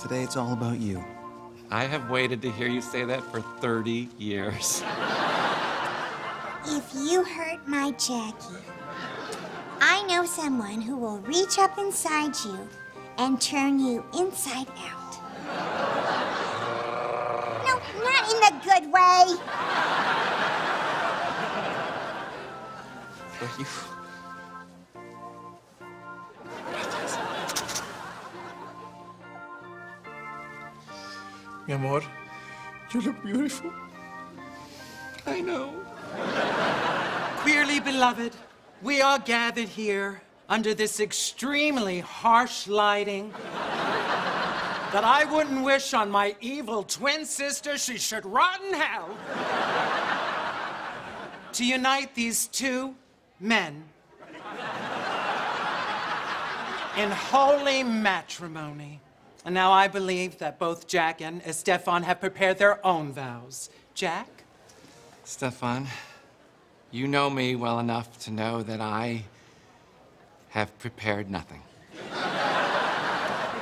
Today it's all about you. I have waited to hear you say that for 30 years. If you hurt my Jackie, I know someone who will reach up inside you and turn you inside out. No, not in the good way. Are you. Mi amor, you look beautiful. I know. Queerly beloved, we are gathered here under this extremely harsh lighting that I wouldn't wish on my evil twin sister she should rot in hell. to unite these two men in holy matrimony. And now I believe that both Jack and Estefan have prepared their own vows. Jack? Stefan, you know me well enough to know that I have prepared nothing.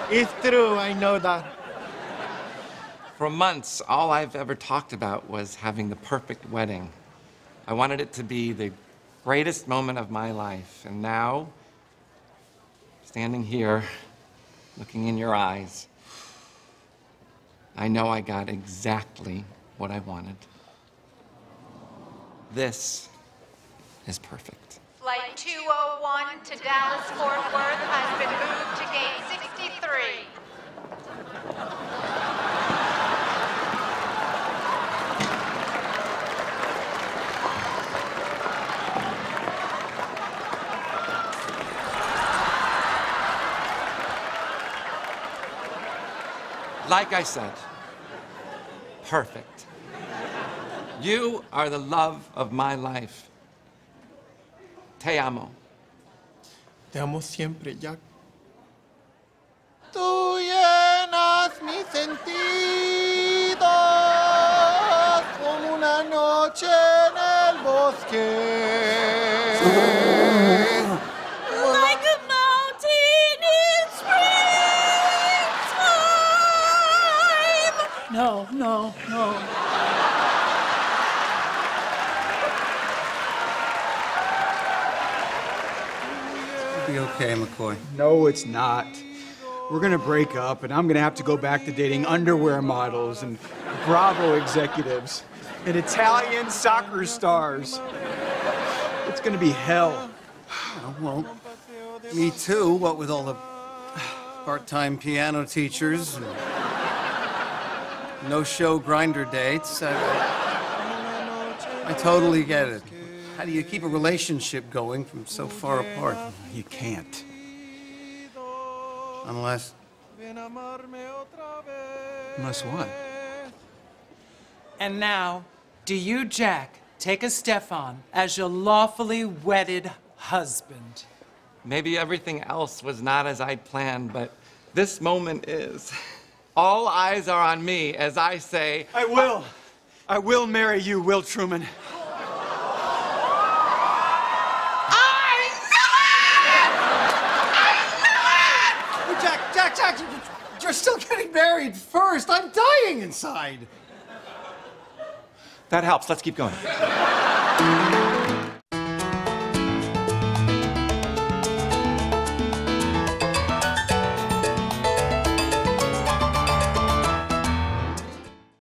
It's true, I know that. For months, all I've ever talked about was having the perfect wedding. I wanted it to be the greatest moment of my life. And now, standing here, looking in your eyes, I know I got exactly what I wanted. This is perfect. Flight 201 to Dallas Fort Worth has been moved to gate 63. Like I said, perfect. You are the love of my life. Te amo. Te amo siempre, Jack. Tú llenas mis sentidos como una noche en el bosque. Springtime. No, no, no. Be okay, McCoy. No, it's not. We're gonna break up, and I'm gonna have to go back to dating underwear models and Bravo executives and Italian soccer stars. It's gonna be hell. Oh, well, me too. What with all the part-time piano teachers and no-show Grindr dates. I, I totally get it. How do you keep a relationship going from so far apart? You can't. Unless Unless what? And now, do you, Jack, take a Stefan as your lawfully wedded husband? Maybe everything else was not as I planned, but this moment is. All eyes are on me as I say, I will. I will marry you, Will Truman. Hey, Jack, Jack, Jack, you're still getting married first. I'm dying inside. that helps. Let's keep going.